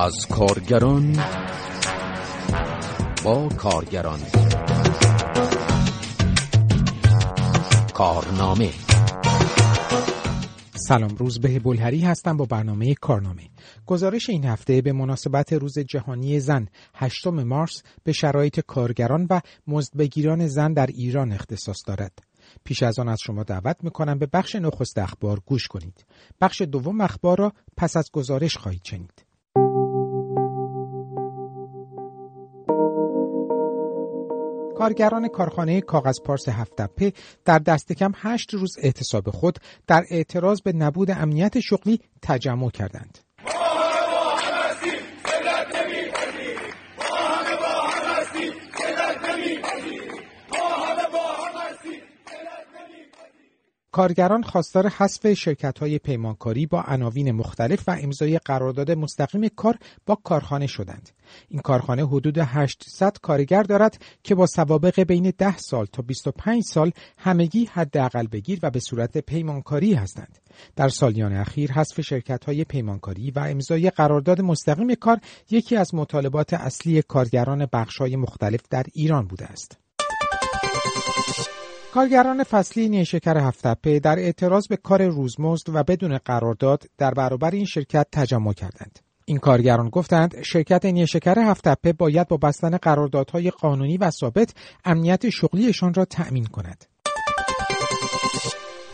از کارگران با کارگران. کارنامه. سلام روز به بلهری هستم با برنامه کارنامه. گزارش این هفته به مناسبت روز جهانی زن هشتم مارس به شرایط کارگران و مزدبگیران زن در ایران اختصاص دارد. پیش از آن از شما دعوت می‌کنم به بخش نخست اخبار گوش کنید. بخش دوم اخبار را پس از گزارش خواهید شنید. کارگران کارخانه کاغذ پارس هفتپه در دست کم هشت روز اعتصاب خود در اعتراض به نبود امنیت شغلی تجمع کردند. کارگران خواستار حذف شرکت های پیمانکاری با عناوین مختلف و امضای قرارداد مستقیم کار با کارخانه شدند. این کارخانه حدود 800 کارگر دارد که با سوابق بین 10 سال تا 25 سال همگی حداقل بگیر و به صورت پیمانکاری هستند. در سالیان اخیر حذف شرکت های پیمانکاری و امضای قرارداد مستقیم کار یکی از مطالبات اصلی کارگران بخش های مختلف در ایران بوده است. کارگران فصلی نیشکر هفتپه در اعتراض به کار روزمزد و بدون قرارداد در برابر این شرکت تجمع کردند. این کارگران گفتند شرکت نیشکر هفتپه باید با بستن قراردادهای قانونی و ثابت امنیت شغلیشان را تأمین کند.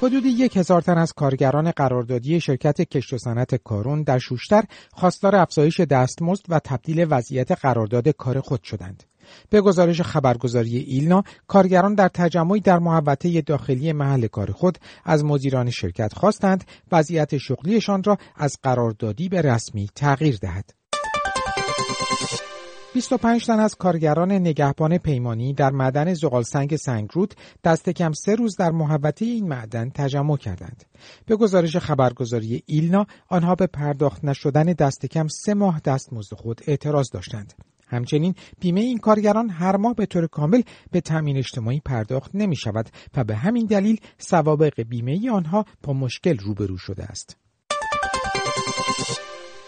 حدود یک هزار تن از کارگران قراردادی شرکت کشت و صنعت کارون در شوشتر خواستار افزایش دستمزد و تبدیل وضعیت قرارداد کار خود شدند. به گزارش خبرگزاری ایلنا کارگران در تجمعی در محوطه داخلی محل کار خود از مدیران شرکت خواستند وضعیت شغلیشان را از قراردادی به رسمی تغییر دهد 25 تن از کارگران نگهبان پیمانی در معدن زغالسنگ سنگرود دست کم سه روز در محوطه این معدن تجمع کردند. به گزارش خبرگزاری ایلنا آنها به پرداخت نشدن دست کم سه ماه دستمزد خود اعتراض داشتند. همچنین بیمه این کارگران هر ماه به طور کامل به تامین اجتماعی پرداخت نمی شود و به همین دلیل سوابق بیمه آنها با مشکل روبرو شده است.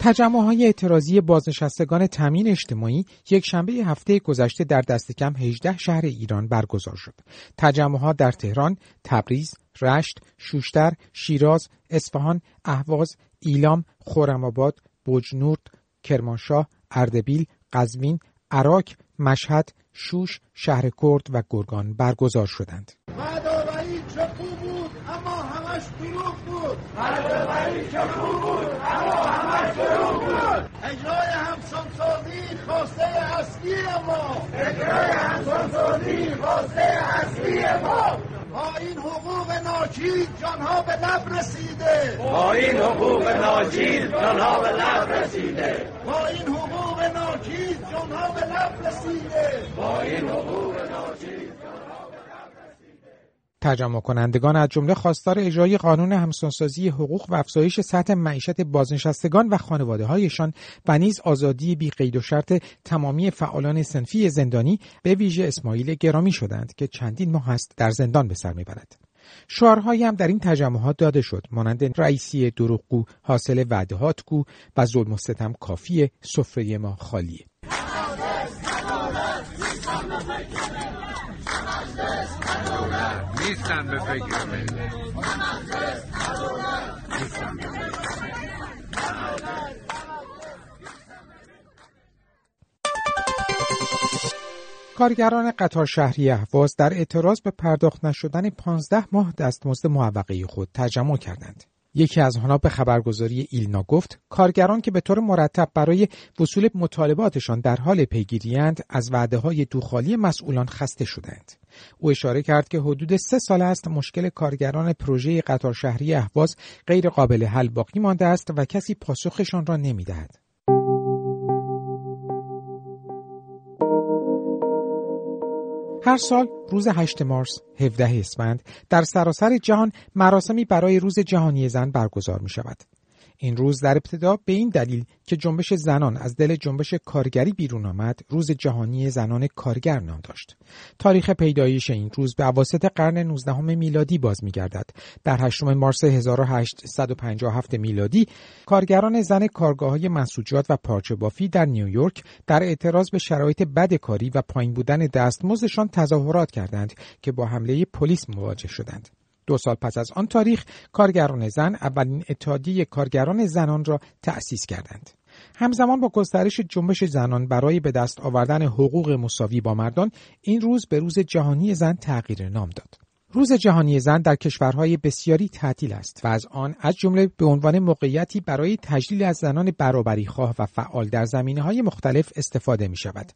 تجمع های اعتراضی بازنشستگان تامین اجتماعی یک شنبه هفته گذشته در دست کم 18 شهر ایران برگزار شد. تجمع ها در تهران، تبریز، رشت، شوشتر، شیراز، اصفهان، اهواز، ایلام، خرم‌آباد، بجنورد، کرمانشاه، اردبیل، قزوین، عراق، مشهد، شوش، شهر کرد و گرگان برگزار شدند. چه بود اما همش دروغ بود. چه بود اما همش دروغ بود. اجرای همسانسازی خواسته اصلی ما. اجرای همسانسازی خواسته اصلی ما. با این حقوق ناچیز جانها به لب رسیده. با این حقوق ناچیز جانها به لب رسیده. با این حقوق ناچیز جانها به لب رسیده با این حقوق ناچیز تجمع کنندگان از جمله خواستار اجرای قانون همسانسازی حقوق و افزایش سطح معیشت بازنشستگان و خانواده هایشان و نیز آزادی بی قید و شرط تمامی فعالان سنفی زندانی به ویژه اسماعیل گرامی شدند که چندین ماه است در زندان به سر می‌برد. شعارهایی هم در این تجمعات داده شد. مانند رئیسی دروغگو حاصل وعدهات گو و ظلم و ستم کافی سفره ما خالیه. کارگران قطار شهری اهواز در اعتراض به پرداخت نشدن 15 ماه دستمزد معوقه خود تجمع کردند. یکی از آنها به خبرگزاری ایلنا گفت کارگران که به طور مرتب برای وصول مطالباتشان در حال پیگیریاند از وعده های دوخالی مسئولان خسته شدند او اشاره کرد که حدود سه سال است مشکل کارگران پروژه قطار شهری اهواز غیر قابل حل باقی مانده است و کسی پاسخشان را نمی‌دهد هر سال روز 8 مارس 17 اسفند در سراسر جهان مراسمی برای روز جهانی زن برگزار می شود. این روز در ابتدا به این دلیل که جنبش زنان از دل جنبش کارگری بیرون آمد روز جهانی زنان کارگر نام داشت. تاریخ پیدایش این روز به اواسط قرن 19 میلادی باز میگردد. در 8 مارس 1857 میلادی کارگران زن کارگاه های مسوجات و پارچه بافی در نیویورک در اعتراض به شرایط بد کاری و پایین بودن دستمزدشان تظاهرات کردند که با حمله پلیس مواجه شدند. دو سال پس از آن تاریخ کارگران زن اولین اتحادیه کارگران زنان را تأسیس کردند. همزمان با گسترش جنبش زنان برای به دست آوردن حقوق مساوی با مردان این روز به روز جهانی زن تغییر نام داد. روز جهانی زن در کشورهای بسیاری تعطیل است و از آن از جمله به عنوان موقعیتی برای تجلیل از زنان برابری خواه و فعال در زمینه های مختلف استفاده می شود.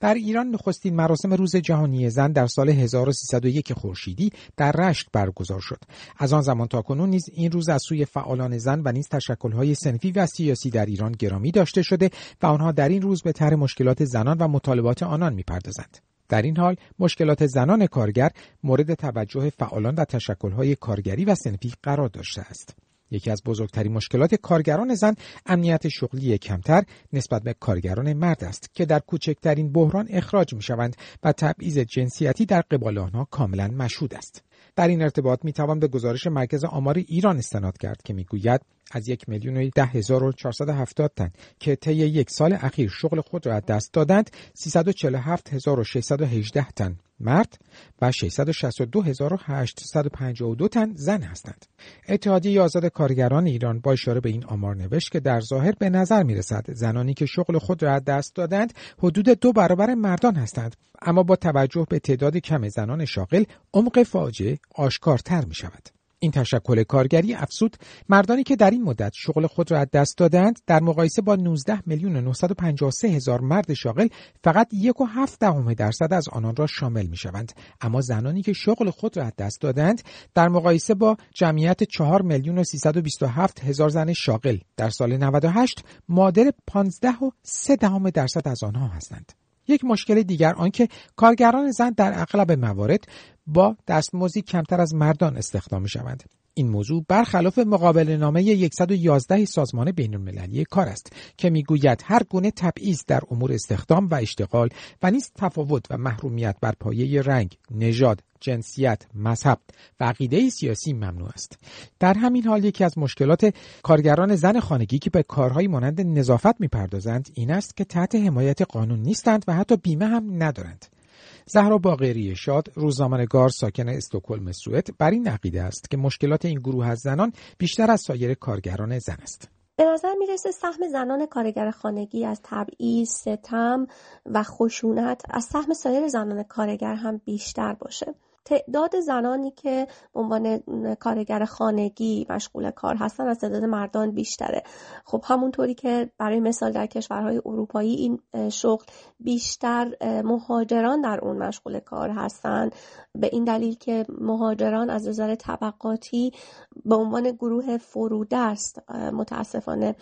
در ایران نخستین مراسم روز جهانی زن در سال 1301 خورشیدی در رشت برگزار شد. از آن زمان تا کنون نیز این روز از سوی فعالان زن و نیز تشکل‌های سنفی و سیاسی در ایران گرامی داشته شده و آنها در این روز به طرح مشکلات زنان و مطالبات آنان می‌پردازند. در این حال مشکلات زنان کارگر مورد توجه فعالان و تشکلهای کارگری و سنفی قرار داشته است. یکی از بزرگترین مشکلات کارگران زن امنیت شغلی کمتر نسبت به کارگران مرد است که در کوچکترین بحران اخراج می شوند و تبعیض جنسیتی در قبال آنها کاملا مشهود است. در این ارتباط می توان به گزارش مرکز آمار ایران استناد کرد که می‌گوید از یک میلیون ده هزار و هفتاد تن که طی یک سال اخیر شغل خود را از دست دادند 3618 تن مرد و 662852 تن زن هستند. اتحادیه آزاد کارگران ایران با اشاره به این آمار نوشت که در ظاهر به نظر می رسد زنانی که شغل خود را از دست دادند حدود دو برابر مردان هستند اما با توجه به تعداد کم زنان شاغل عمق فاجعه آشکارتر می شود. این تشکل کارگری افسود مردانی که در این مدت شغل خود را از دست دادند در مقایسه با 19 میلیون 953 هزار مرد شاغل فقط یک و هفت دهم درصد از آنان را شامل می شوند اما زنانی که شغل خود را از دست دادند در مقایسه با جمعیت 4 میلیون و 327 هزار زن شاغل در سال 98 مادر 15 و 3 دهم درصد از آنها هستند. یک مشکل دیگر آنکه کارگران زن در اغلب موارد با دستمزدی کمتر از مردان استخدام می شوند. این موضوع برخلاف مقابل نامه 111 سازمان بین المللی کار است که می‌گوید هر گونه تبعیض در امور استخدام و اشتغال و نیز تفاوت و محرومیت بر پایه رنگ، نژاد، جنسیت، مذهب و عقیده سیاسی ممنوع است. در همین حال یکی از مشکلات کارگران زن خانگی که به کارهای مانند نظافت می‌پردازند این است که تحت حمایت قانون نیستند و حتی بیمه هم ندارند. زهرا باقری شاد روزنامه‌نگار ساکن استکهلم سوئد بر این عقیده است که مشکلات این گروه از زنان بیشتر از سایر کارگران زن است. به نظر می‌رسه سهم زنان کارگر خانگی از تبعیض، ستم و خشونت از سهم سایر زنان کارگر هم بیشتر باشه. تعداد زنانی که به عنوان کارگر خانگی مشغول کار هستن از تعداد مردان بیشتره. خب همونطوری که برای مثال در کشورهای اروپایی این شغل بیشتر مهاجران در اون مشغول کار هستن. به این دلیل که مهاجران از نظر طبقاتی به عنوان گروه فرودست متاسفانه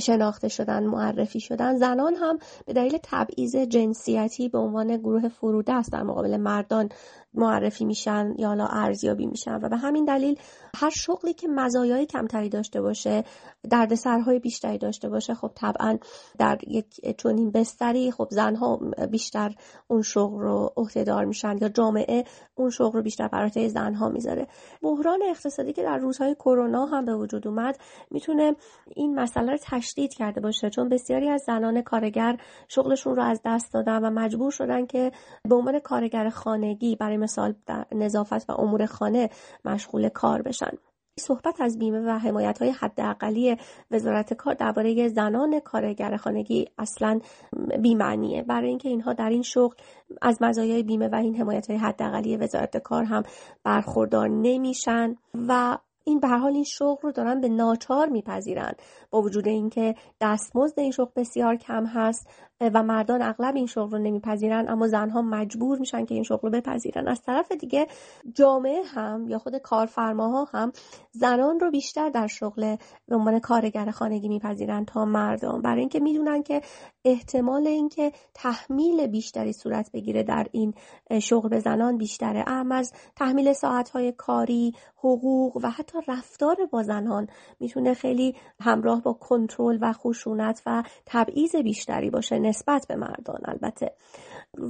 شناخته شدن معرفی شدن. زنان هم به دلیل تبعیض جنسیتی به عنوان گروه فرودست در مقابل مردان معرفی میشن یا حالا ارزیابی میشن و به همین دلیل هر شغلی که مزایای کمتری داشته باشه دردسرهای بیشتری داشته باشه خب طبعا در یک چنین بستری خب زنها بیشتر اون شغل رو عهدهدار میشن یا جامعه اون شغل رو بیشتر بر زنها می‌ذاره. بحران اقتصادی که در روزهای کرونا هم به وجود اومد می‌تونه این مسئله رو تشدید کرده باشه چون بسیاری از زنان کارگر شغلشون رو از دست دادن و مجبور شدن که به عنوان کارگر خانگی برای مثال نظافت و امور خانه مشغول کار بشن. صحبت از بیمه و حمایت های حداقلی وزارت کار درباره زنان کارگر خانگی اصلا بیمعنیه. برای اینکه اینها در این شغل از مزایای بیمه و این حمایت های حداقلی وزارت کار هم برخوردار نمیشن و این به حال این شغل رو دارن به ناچار میپذیرن. با وجود اینکه دستمزد این شغل بسیار کم هست و مردان اغلب این شغل رو نمیپذیرن اما زنها مجبور میشن که این شغل رو بپذیرن. از طرف دیگه جامعه هم یا خود کارفرماها هم زنان رو بیشتر در شغل به عنوان کارگر خانگی میپذیرن تا مردان برای اینکه می‌دونن که احتمال اینکه تحمیل بیشتری صورت بگیره در این شغل به زنان بیشتره اهم از تحمیل ساعتهای کاری حقوق و حتی رفتار با زنان می‌تونه خیلی همراه با کنترل و خشونت و تبعیض بیشتری باشه نسبت به مردان البته.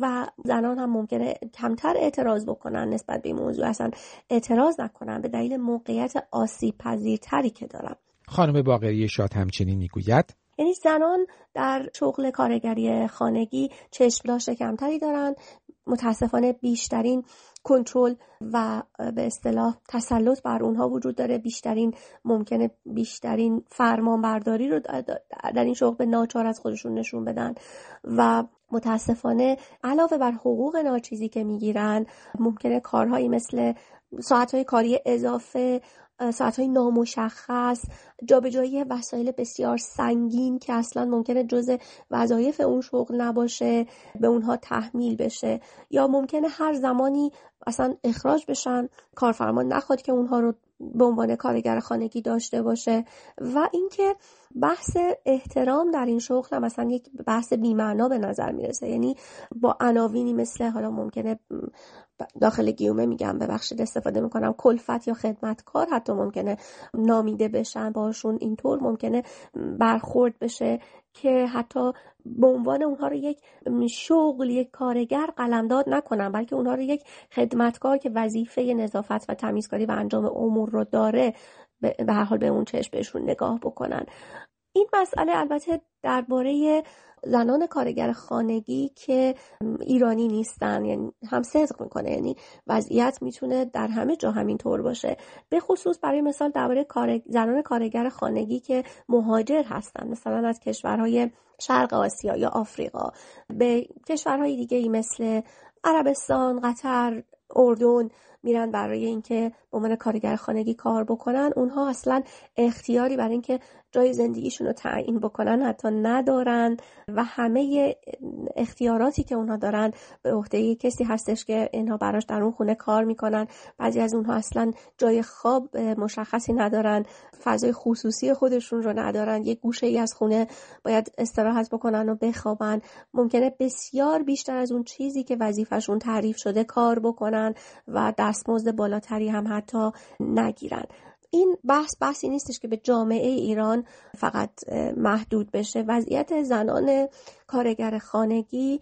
و زنان هم ممکنه کمتر اعتراض بکنن نسبت به این موضوع. اصلا اعتراض نکنن به دلیل موقعیت آسیب پذیرتری که دارن. خانم باقری شاد همچنین می‌گوید یعنی زنان در شغل کارگری خانگی چشم داشته کمتری دارند متاسفانه بیشترین کنترل و به اصطلاح تسلط بر اونها وجود داره. بیشترین ممکنه بیشترین فرمان برداری رو در این شغل به ناچار از خودشون نشون بدن و متاسفانه علاوه بر حقوق ناچیزی که می‌گیرن ممکنه کارهایی مثل ساعتهای کاری اضافه ساعتهای نامشخص جابجایی وسایل بسیار سنگین که اصلا ممکنه جز وظایف اون شغل نباشه به اونها تحمیل بشه یا ممکنه هر زمانی اصلا اخراج بشن کارفرما نخواد که اونها رو به عنوان کارگر خانگی داشته باشه و اینکه بحث احترام در این شغل هم مثلا یک بحث بیمعنا به نظر می‌رسه. یعنی با عناوینی مثل حالا ممکنه داخل گیومه میگم ببخشید استفاده می‌کنم. کلفت یا خدمتکار حتی ممکنه نامیده بشن باشون اینطور ممکنه برخورد بشه که حتی به عنوان اونها رو یک شغل یک کارگر قلمداد نکنن بلکه اونها رو یک خدمتکار که وظیفه نظافت و تمیزکاری و انجام امور رو داره به هر حال به اون چشم بهشون نگاه بکنن. این مسئله البته درباره زنان کارگر خانگی که ایرانی نیستن یعنی هم صدق می‌کنه یعنی وضعیت می‌تونه در همه جا همین طور باشه. به خصوص برای مثال درباره زنان کارگر خانگی که مهاجر هستن مثلا از کشورهای شرق آسیا یا آفریقا. به کشورهای دیگه ای مثل عربستان، قطر، اردن میرن برای اینکه به عنوان کارگر خانگی کار بکنن. اونها اصلا اختیاری برای اینکه جای زندگیشون رو تعیین بکنن حتی ندارن و همه اختیاراتی که اونها دارن به عهده کسی هستش که اینها براش در اون خونه کار می‌کنن. بعضی از اونها اصلا جای خواب مشخصی ندارن فضای خصوصی خودشون رو ندارن. یک گوشه ای از خونه باید استراحت بکنن و بخوابن. ممکنه بسیار بیشتر از اون چیزی که وظیفشون تعریف شده کار بکنن و دستمزد بالاتری هم حتی نگیرن. این بحث بحثی نیستش که به جامعه ایران فقط محدود بشه. وضعیت زنان کارگر خانگی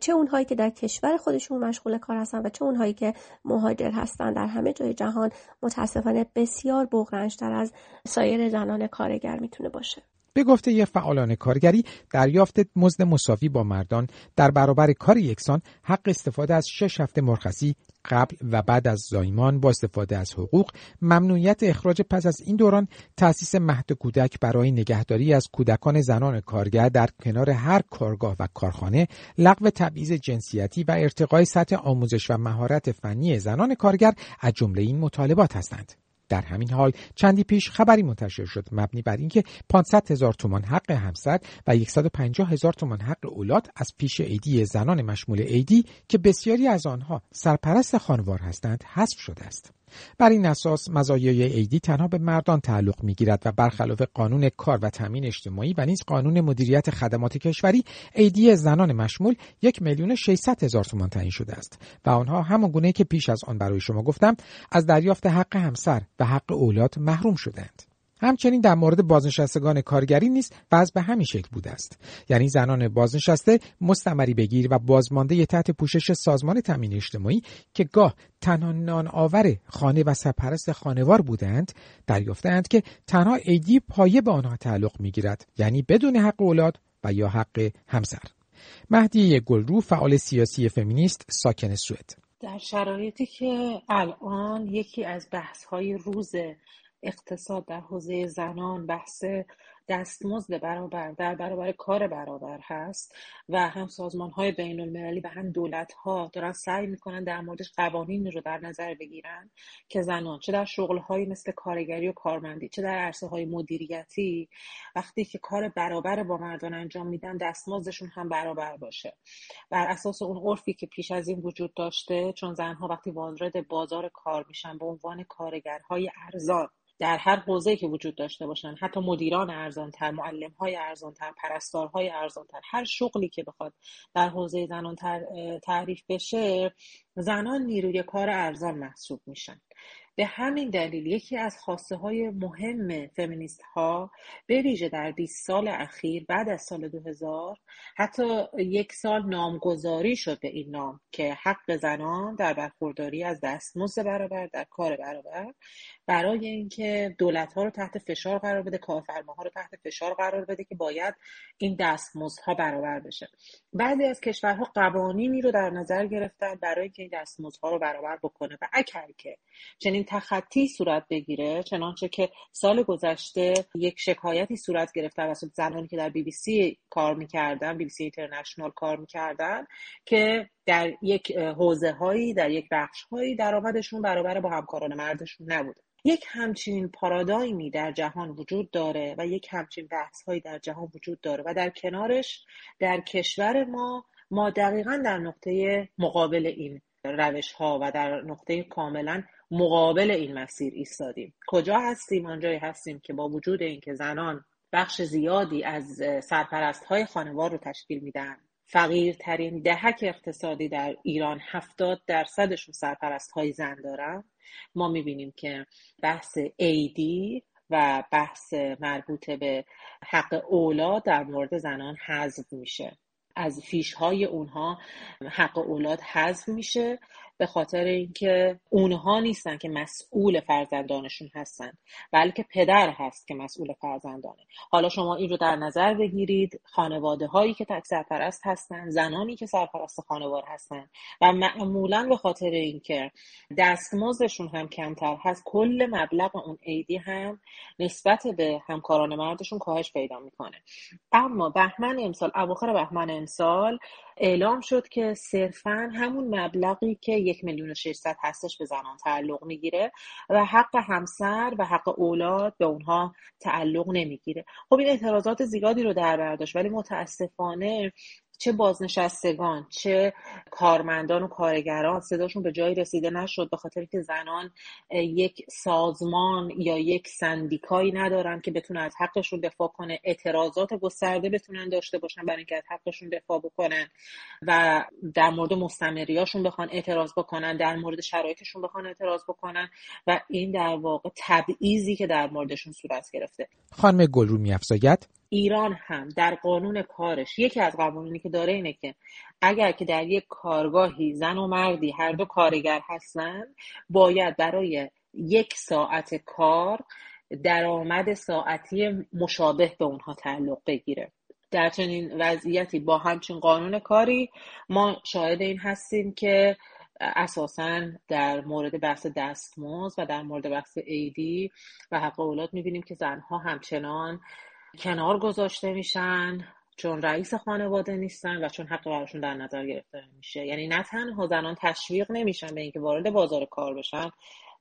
چه اونهایی که در کشور خودشون مشغول کار هستن و چه اونهایی که مهاجر هستن در همه جای جهان متاسفانه بسیار بغرنجتر از سایر زنان کارگر می‌تونه باشه. به گفته یه فعالان کارگری دریافت مزد مساوی با مردان. در برابر کار یکسان حق استفاده از شش هفته مرخصی قبل و بعد از زایمان با استفاده از حقوق ممنوعیت اخراج پس از این دوران تأسیس مهد کودک برای نگهداری از کودکان زنان کارگر در کنار هر کارگاه و کارخانه لغو تبعیض جنسیتی و ارتقای سطح آموزش و مهارت فنی زنان کارگر از جمله این مطالبات هستند. در همین حال چندی پیش خبری منتشر شد مبنی بر اینکه 500 هزار تومان حق همسر و 150 هزار تومان حق اولاد از پیش ایدی زنان مشمول ایدی که بسیاری از آنها سرپرست خانوار هستند حذف شده است. بر این اساس مزایای ایدی تنها به مردان تعلق می‌گیرد و برخلاف قانون کار و تامین اجتماعی و نیز قانون مدیریت خدمات کشوری ایدی زنان مشمول یک میلیون 600 هزار تومان تعیین شده است. و آنها همان گونه که پیش از آن برای شما گفتم از دریافت حق همسر و حق اولاد محروم شدند همچنین در مورد بازنشستگان کارگری نیست وضع به همین شکل بوده است. یعنی زنان بازنشسته مستمری بگیر و بازمانده تحت پوشش سازمان تامین اجتماعی که گاه تنها نان آور خانه و سرپرست خانوار بودند دریافتند که تنها ایدی پایه به آنها تعلق می‌گیرد یعنی بدون حق اولاد و یا حق همسر. مهدی گلرو فعال سیاسی فمینیست ساکن سوئد. در شرایطی که الان یکی از بحث های روز اقتصاد در حوزه زنان بحث دستمزد برابر در برابر کار برابر هست و هم سازمان های بین المللی و هم دولت ها دارن سعی می‌کنن در موردش قوانین رو در نظر بگیرن که زنان چه در شغل های مثل کارگری و کارمندی چه در عرصه های مدیریتی وقتی که کار برابر با مردان انجام میدن دستمزدشون هم برابر باشه. بر اساس اون عرفی که پیش از این وجود داشته چون زنها وقتی وارد بازار کار میشن به عنوان کارگرهای ارزان در هر حوزه‌ای که وجود داشته باشن حتی مدیران ارزانتر معلم های ارزانتر پرستارهای ارزانتر هر شغلی که بخواد در حوزه زنان تعریف بشه زنان نیروی کار ارزان محسوب میشن. به همین دلیل یکی از خواسته های مهم فمینیست ها به ویژه در 20 سال اخیر بعد از سال 2000 حتی یک سال نامگذاری شد به این نام که حق زنان در برخورداری از دستمزد برابر در کار برابر. برای اینکه دولت ها رو تحت فشار قرار بده کارفرماها رو تحت فشار قرار بده که باید این دستمزدها برابر بشه. بعضی از کشورها قوانینی رو در نظر گرفتن برای اینکه این دستمزدها رو برابر بکنه و اگر که چنین تخطی صورت بگیره چنانچه که سال گذشته یک شکایتی صورت گرفت توسط زنانی که در بی بی سی کار می‌کردن بی بی سی اینترنشنال کار می‌کردن که در یک حوزه هایی در یک بخش هایی درآمدشون برابر با همکاران مردشون نبوده. یک همچین پارادایمی در جهان وجود داره و یک همچین بحث هایی در جهان وجود داره و در کنارش در کشور ما ما دقیقا در نقطه مقابل این روش ها و در نقطه کاملا مقابل این مسیر ایستادیم. کجا هستیم؟ آنجایی هستیم که با وجود اینکه زنان بخش زیادی از سرپرست های خانوار رو تشکیل میدن فقیرترین دهک اقتصادی در ایران هفتاد درصدشون سرپرست های زن دارن ما می‌بینیم که بحث ایدی و بحث مربوط به حق اولاد در مورد زنان حذف میشه. از فیش های اونها حق اولاد حذف میشه. به خاطر اینکه اونها نیستن که مسئول فرزندانشون هستن بلکه پدر هست که مسئول فرزندانه. حالا شما این رو در نظر بگیرید خانواده هایی که تک سرپرست هستن زنانی که سرپرست خانوار هستن و معمولا به خاطر اینکه دستمزدشون هم کمتر هست کل مبلغ اون عیدی هم نسبت به همکاران مردشون کاهش پیدا می‌کنه. اما بهمن امسال اواخر بهمن امسال اعلام شد که صرفا همون مبلغی که یک میلیون و ششصد هستش به زنان تعلق می‌گیره و حق همسر و حق اولاد به اونها تعلق نمی‌گیره. خب این اعتراضات زیادی رو در برداشت ولی متاسفانه چه بازنشستگان چه کارمندان و کارگران صداشون به جایی رسیده نشد به خاطر که زنان یک سازمان یا یک سندیکایی ندارن که بتونن از حقشون دفاع کنه اعتراضات گسترده بتونن داشته باشن برای اینکه از حقشون دفاع بکنن و در مورد مستمریاشون بخوان اعتراض بکنن در مورد شرایطشون بخوان اعتراض بکنن و این در واقع تبعیضی که در موردشون صورت گرفته. خانم گلرو میافزاید ایران هم در قانون کارش یکی از قوانینی که داره اینه که اگر که در یک کارگاهی زن و مردی هر دو کارگر هستن باید برای یک ساعت کار درآمد ساعتی مشابه به اونها تعلق بگیره. در چنین وضعیتی با همچین قانون کاری ما شاهد این هستیم که اساسا در مورد بحث دستمزد و در مورد بحث ایدی و حق اولاد می‌بینیم که زنها همچنان کنار گذاشته میشن چون رئیس خانواده نیستن و چون حق براشون در نظر گرفته میشه. یعنی نه تنها زنان تشویق نمیشن به اینکه وارد بازار کار بشن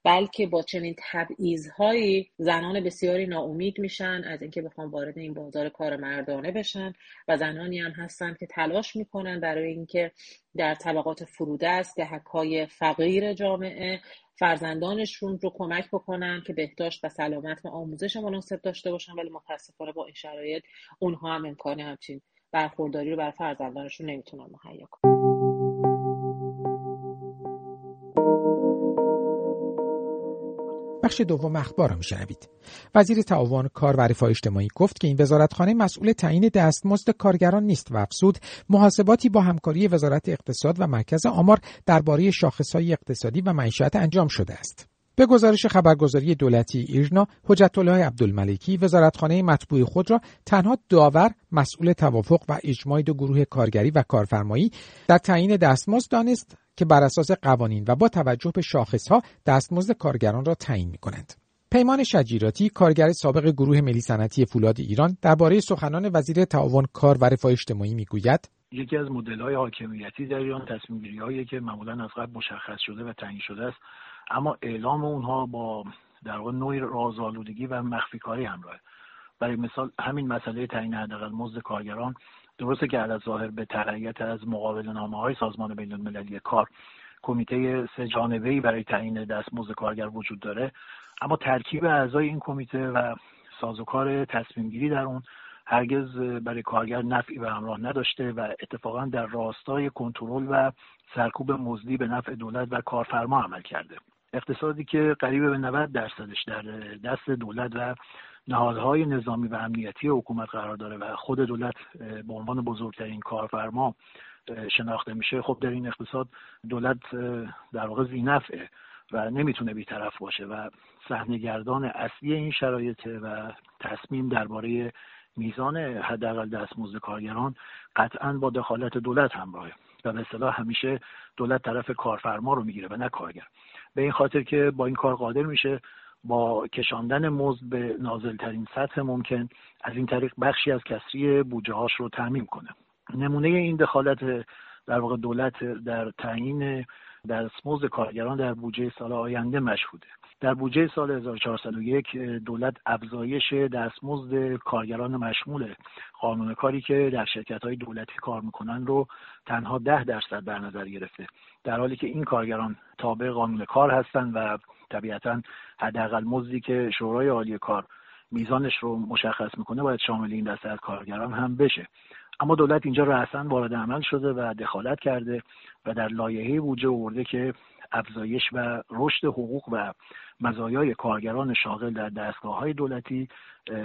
بلکه با چنین تبعیضهایی زنان بسیاری ناامید میشن از اینکه بخوان وارد این بازار کار مردانه بشن و زنانی هم هستن که تلاش می‌کنن برای اینکه در طبقات فرودست دهک های فقیر جامعه فرزندانشون رو کمک بکنن که بهداشت و سلامت و آموزش مناسب داشته باشن ولی متاسفانه با این شرایط اونها هم امکان همچین برخورداری رو بر فرزندانشون نمی‌تونن مهیا کنن. بخش دوم اخبار را میشنوید. وزیر تعاون کار و رفاه اجتماعی گفت که این وزارتخانه مسئول تعیین دستمزد کارگران نیست و افزود محاسباتی با همکاری وزارت اقتصاد و مرکز آمار درباره شاخصهای اقتصادی و معیشت انجام شده است. به گزارش خبرگزاری دولتی ایرنا حجت الله عبدالملکی وزارتخانه مطبوع خود را تنها داور مسئول توافق و اجماع دو گروه کارگری و کارفرمایی در تعیین دستمزد دانست که بر اساس قوانین و با توجه به شاخصها دستمزد کارگران را تعیین می کنند. پیمان شجیراتی کارگر سابق گروه ملی صنعتی فولاد ایران درباره سخنان وزیر تعاون کار و رفاه اجتماعی می‌گوید یکی از مدل های حاکمیتی در ایران تصمیم گیری که معمولا از قبل مشخص شده و تعیین شده است اما اعلام اونها با در واقع نوعی رازآلودگی و مخفی کاری همراه. برای مثال همین مسئله تعیین حداقل مزد کارگران درسته که از ظاهر به تبعیت از مقابل نامه های سازمان بین المللی کار کمیته سه جانبه برای تعیین دستمزد کارگر وجود داره اما ترکیب اعضای این کمیته و سازوکار تصمیم گیری در اون هرگز برای کارگر نفعی به همراه نداشته و اتفاقا در راستای کنترل و سرکوب مزدی به نفع دولت و کارفرما عمل کرده. اقتصادی که قریب به 90 درصدش در دست دولت و نهادهای نظامی و امنیتی حکومت قرار داره و خود دولت به عنوان بزرگترین کارفرما شناخته میشه خب در این اقتصاد دولت در واقع زینفعه و نمی‌تونه بیطرف باشه و صحنهگردان اصلی این شرایط و تصمیم درباره میزان حداقل دستمزد کارگران قطعا با دخالت دولت همراهه و به اصطلاح همیشه دولت طرف کارفرما رو می‌گیره و نه کارگر. به این خاطر که با این کار قادر میشه با کشاندن مزد به نازلترین سطح ممکن از این طریق بخشی از کسری بودجه هاش رو تعمین کنه. نمونه این دخالت در واقع دولت در تعیین دستمزد کارگران در بودجه سال آینده مشهوده. در بودجه سال 1401 دولت افزایش دستمزد کارگران مشمول قانون کاری که در شرکت های دولتی کار می‌کنن رو تنها ده درصد در نظر گرفته. در حالی که این کارگران تابع قانون کار هستند و طبیعتا حداقل مزدی که شورای عالی کار میزانش رو مشخص می‌کنه باید شامل این دسته از کارگران هم بشه. اما دولت اینجا رأسا وارد عمل شده و دخالت کرده و در لایحه بودجه آورده که افزایش و رشد حقوق و مزایای کارگران شاغل در دستگاه های دولتی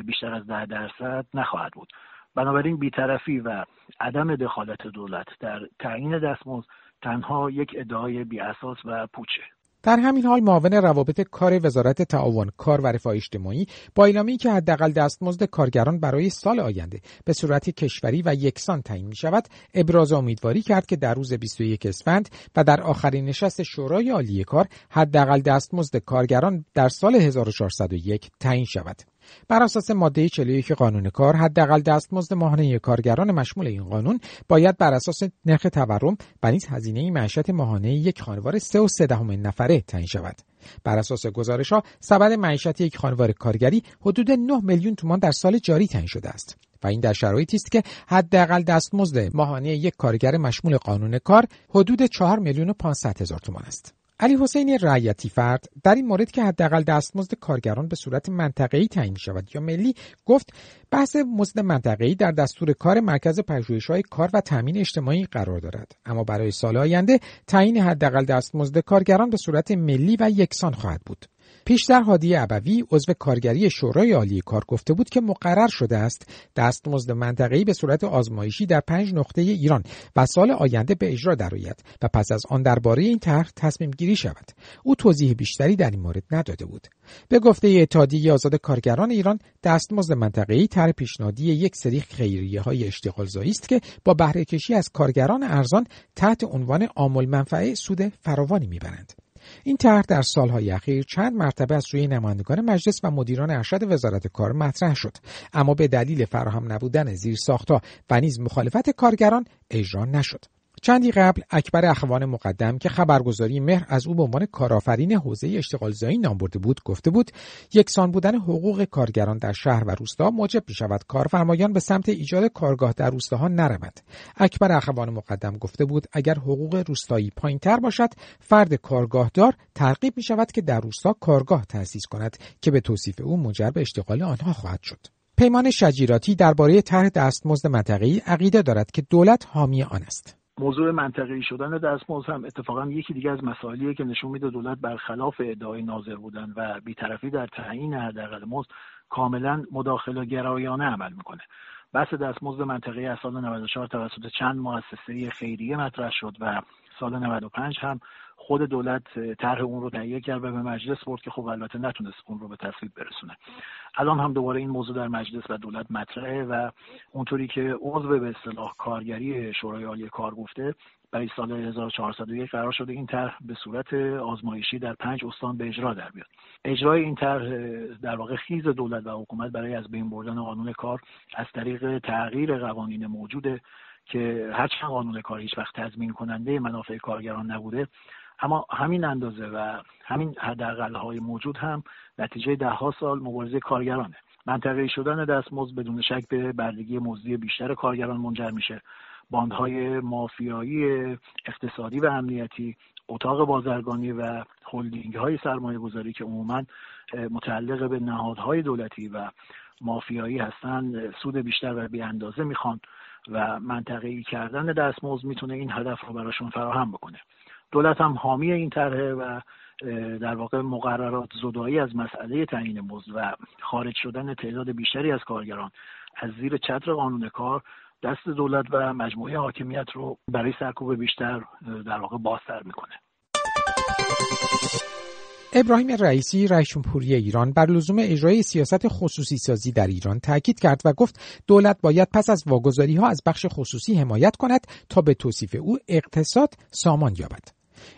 بیشتر از ده درصد نخواهد بود. بنابراین بیطرفی و عدم دخالت دولت در تعیین دستمزد تنها یک ادعای بیاساس و پوچه. در همین حال معاون روابط کار وزارت تعاون کار و رفاه اجتماعی با اعلامی که حداقل دستمزد کارگران برای سال آینده به صورت کشوری و یکسان تعیین می شود ابراز امیدواری کرد که در روز 21 اسفند و در آخرین نشست شورای عالی کار حداقل دستمزد کارگران در سال 1401 تعیین شود. بر اساس ماده 41 قانون کار حداقل دستمزد ماهانه کارگران مشمول این قانون باید بر اساس نرخ تورم و نیز هزینه معیشت ماهانه یک خانوار 3 و 3 نفره تعیین شود. بر اساس گزارش ها سبد معیشت یک خانوار کارگری حدود 9 میلیون تومان در سال جاری تعیین شده است و این در شرایطی است که حداقل دستمزد ماهانه یک کارگر مشمول قانون کار حدود 4 میلیون و 500 هزار تومان است. علی حسین رعیتی فرد در این مورد که حداقل دستمزد کارگران به صورت منطقه‌ای تعیین شود یا ملی گفت بحث مزد منطقه‌ای در دستور کار مرکز پژوهش‌های کار و تامین اجتماعی قرار دارد. اما برای سال آینده تعیین حداقل دستمزد کارگران به صورت ملی و یکسان خواهد بود. پیشتر هادی ابوی عضو کارگری شورای عالی کار گفته بود که مقرر شده است دستمزد منطقه‌ای به صورت آزمایشی در پنج نقطه ایران و سال آینده به اجرا درآید و پس از آن درباره این طرح تصمیم گیری شود. او توضیح بیشتری در این مورد نداده بود. به گفته اتحادیه آزاد کارگران ایران دستمزد منطقه‌ای طرح پیشنهادی یک سری خیریه های اشتغالزایی است که با بهره کشی از کارگران ارزان تحت عنوان عامل منفعه سود فراوانی می‌برند. این طرح در سالهای اخیر چند مرتبه از سوی نمایندگان مجلس و مدیران ارشد وزارت کار مطرح شد. اما به دلیل فراهم نبودن زیرساختها و نیز مخالفت کارگران اجرا نشد. چندی قبل اکبر اخوان مقدم که خبرگزاری مهر از او به عنوان کارآفرین حوزه اشتغالزایی نام برده بود گفته بود یکسان بودن حقوق کارگران در شهر و روستا موجب می شود کارفرمایان به سمت ایجاد کارگاه در روستاها نرود. اکبر اخوان مقدم گفته بود اگر حقوق روستایی پایینتر باشد فرد کارگاهدار ترغیب می شود که در روستا کارگاه تأسیس کند که به توصیف او منجر به اشتغال آنها خواهد شد. پیمان شجیراتی درباره طرح دستمزد منطقه‌ای عقیده دارد که دولت حامی آن است. موضوع منطقی شدن دستمزد هم اتفاقا یکی دیگه از مسائلیه که نشون میده دولت برخلاف ادعای ناظر بودن و بیطرفی در تعیین حداقل مزد کاملا مداخله گرایانه عمل می‌کنه. بحث دستمزد منطقی از سال 94 توسط چند مؤسسه خیریه مطرح شد و سال 95 هم خود دولت طرح اون رو تهیه کرد و به مجلس برد که خب البته نتونست اون رو به تصویب برسونه. الان هم دوباره این موضوع در مجلس و دولت مطرحه و اونطوری که عضو به اصطلاح کارگری شورای عالی کار گفته برای سال 1401 قرار شده این طرح به صورت آزمایشی در پنج استان به اجرا در بیاد. اجرای این طرح در واقع خیز دولت و حکومت برای از بین بردن قانون کار از طریق تغییر قوانین موجوده که هرچند قانون کار هیچ وقت تضمین کننده منافع کارگران نبوده اما همین اندازه و همین حداقل های موجود هم نتیجه ده ها سال مبارزه کارگرانه. منطقه شدن دستمزد بدون شک به بردگی مزدی بیشتر کارگران منجر میشه. باندهای مافیایی اقتصادی و امنیتی اتاق بازرگانی و هلدینگ های سرمایه گذاری که عموما متعلق به نهادهای دولتی و مافیایی هستن سود بیشتر و بی اندازه می‌خوان. و منطقه‌ای کردن دستمزد می‌تونه این هدف رو براشون فراهم بکنه. دولت هم حامی این طرحه و در واقع مقررات زدایی از مسئله تعیین مزد و خارج شدن تعداد بیشتری از کارگران از زیر چتر قانون کار دست دولت و مجموعه حاکمیت رو برای سرکوب بیشتر در واقع بازتر می‌کنه. ابراهیم رئیسی رئیس جمهوری ایران بر لزوم اجرای سیاست خصوصی سازی در ایران تاکید کرد و گفت دولت باید پس از واگذاری ها از بخش خصوصی حمایت کند تا به توصیف او اقتصاد سامان یابد.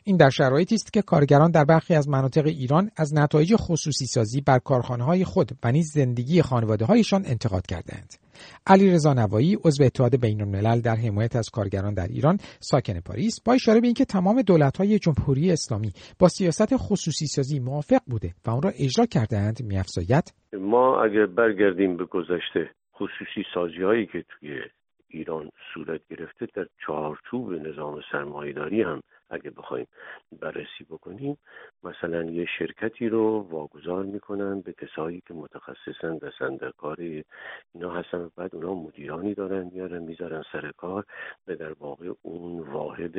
این در شرایطی است که کارگران در برخی از مناطق ایران از نتایج خصوصی سازی بر کارخانه های خود و نیز زندگی خانواده هایشان انتقاد کردند. علی رضا نوایی عضو اتحاد بین الملل در حمایت از کارگران در ایران ساکن پاریس با اشاره به اینکه تمام دولت های جمهوری اسلامی با سیاست خصوصی سازی موافق بوده و آن را اجرا کردهاند میافزاید. ما اگر برگردیم به گذشته خصوصی سازی هایی که توی ایران صورت گرفته در چارچوب نظام سرمایهداری هم اگه بخوایم بررسی بکنیم مثلا یه شرکتی رو واگذار می‌کنن به کسایی که متخصصن و کار اینا هستن و بعد اونا مدیرانی دارن میارن می‌ذارن سر کار و در واقع اون واحد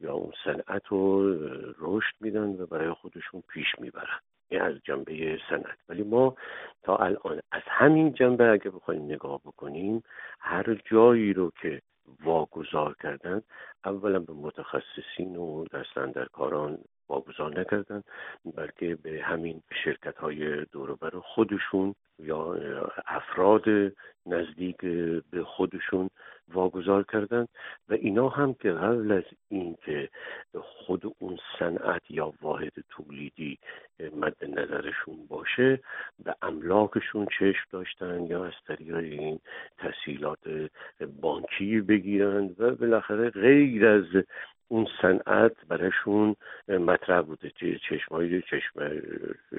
یا اون صنعت رو رشد میدن و برای خودشون پیش می‌برن. این از جنبه صنعت. ولی ما تا الان از همین جنبه اگه بخوایم نگاه بکنیم هر جایی رو که واگذار کردن اولا به متخصصین و کاران واگذار نکردن بلکه به همین شرکت های دوروبر خودشون یا افراد نزدیک به خودشون واگذار کردند و اینا هم که قبل از اینکه خود اون صنعت یا واحد تولیدی مد نظرشون باشه به املاکشون چشم داشتن یا از طریق این تسهیلات بانکی بگیرند و بالاخره غیر از اون صنعت برایشون مطرح بوده چشمهای چشم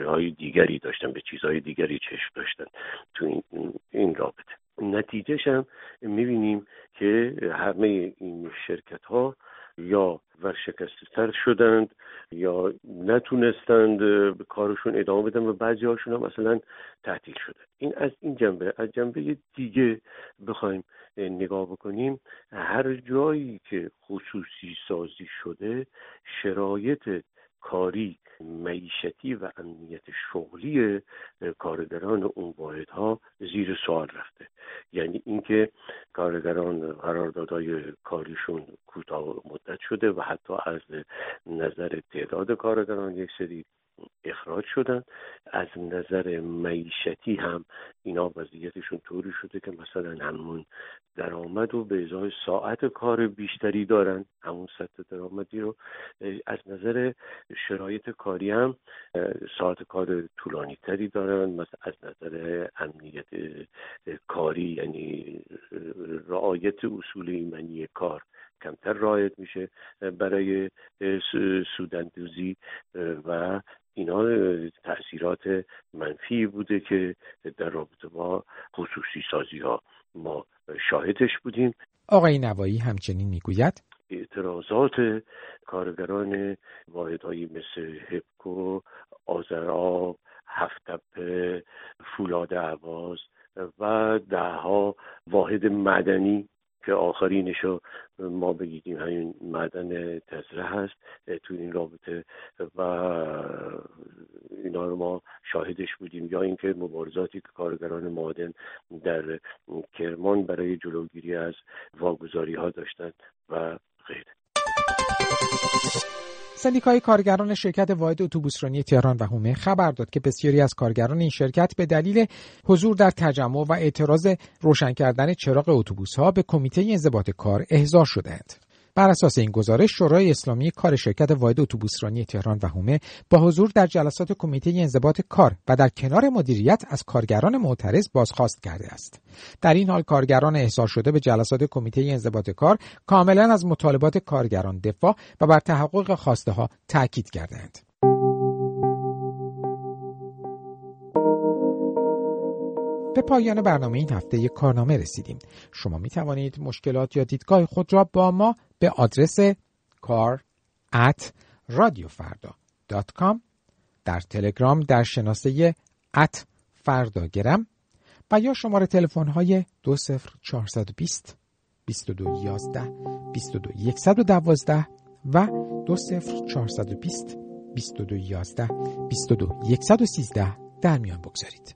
های دیگری داشتن به چیزهای دیگری چشم داشتن تو این, این رابطه. نتیجهش هم می‌بینیم که همه این شرکت ها یا ورشکسته تر شدند یا نتونستند به کارشون ادامه بدن و بعضی هاشون هم مثلا تعطیل شده این از این جنبه. از جنبه دیگه بخوایم نگاه بکنیم. هر جایی که خصوصی سازی شده شرایط کاری معیشتی و امنیت شغلی کارگران اون واحدها زیر سوال رفته. یعنی اینکه کارگران قراردادهای کاریشون کوتاه مدت شده و حتی از نظر تعداد کارگران یک سری اخراج شدن. از نظر معیشتی هم اینا وضعیتشون طوری شده که مثلا همون درآمد و به ازای ساعت کار بیشتری دارن. همون سطح درآمدی رو. از نظر شرایط کاری هم ساعت کار طولانی تری دارن. مثلا از نظر امنیت کاری یعنی رعایت اصول ایمنی کار کمتر رعایت میشه برای سودندوزی و اینا تاثیرات منفی بوده که در رابطه با خصوصی سازی ها ما شاهدش بودیم. آقای نوایی همچنین می‌گوید؟ اعتراضات کارگران واحدهایی مثل هپکو آزراب هفتپه فولاد عواز و دهها واحد مدنی که آخرینشو ما بگیدیم. همین معدن تزره هست تو این رابطه و اینا رو ما شاهدش بودیم. یا اینکه مبارزاتی که کارگران معادن در کرمان برای جلوگیری از واگذاری ها داشتند و غیره. سندیکای کارگران شرکت واحد اتوبوسرانی تهران و هومه خبر داد که بسیاری از کارگران این شرکت به دلیل حضور در تجمع و اعتراض روشن کردن چراغ اتوبوس ها به کمیته انضباط کار احضار شدند. بر اساس این گزارش شورای اسلامی کار شرکت واحد اتوبوسرانی تهران و هومه با حضور در جلسات کمیته انضباط کار و در کنار مدیریت از کارگران معترض بازخواست کرده است در این حال کارگران احضار شده به جلسات کمیته انضباط کار کاملا از مطالبات کارگران دفاع و بر تحقق خواسته ها تاکید کردند به پایان برنامه این هفته یک کارنامه رسیدیم. شما می توانید مشکلات یا دیدگاه خود را با ما به آدرس کار at در تلگرام در شناسه ات فرداگرم و یا شماره تلفن های 20420 2211 22112 و 20420 2211 22113 در میان بگذارید.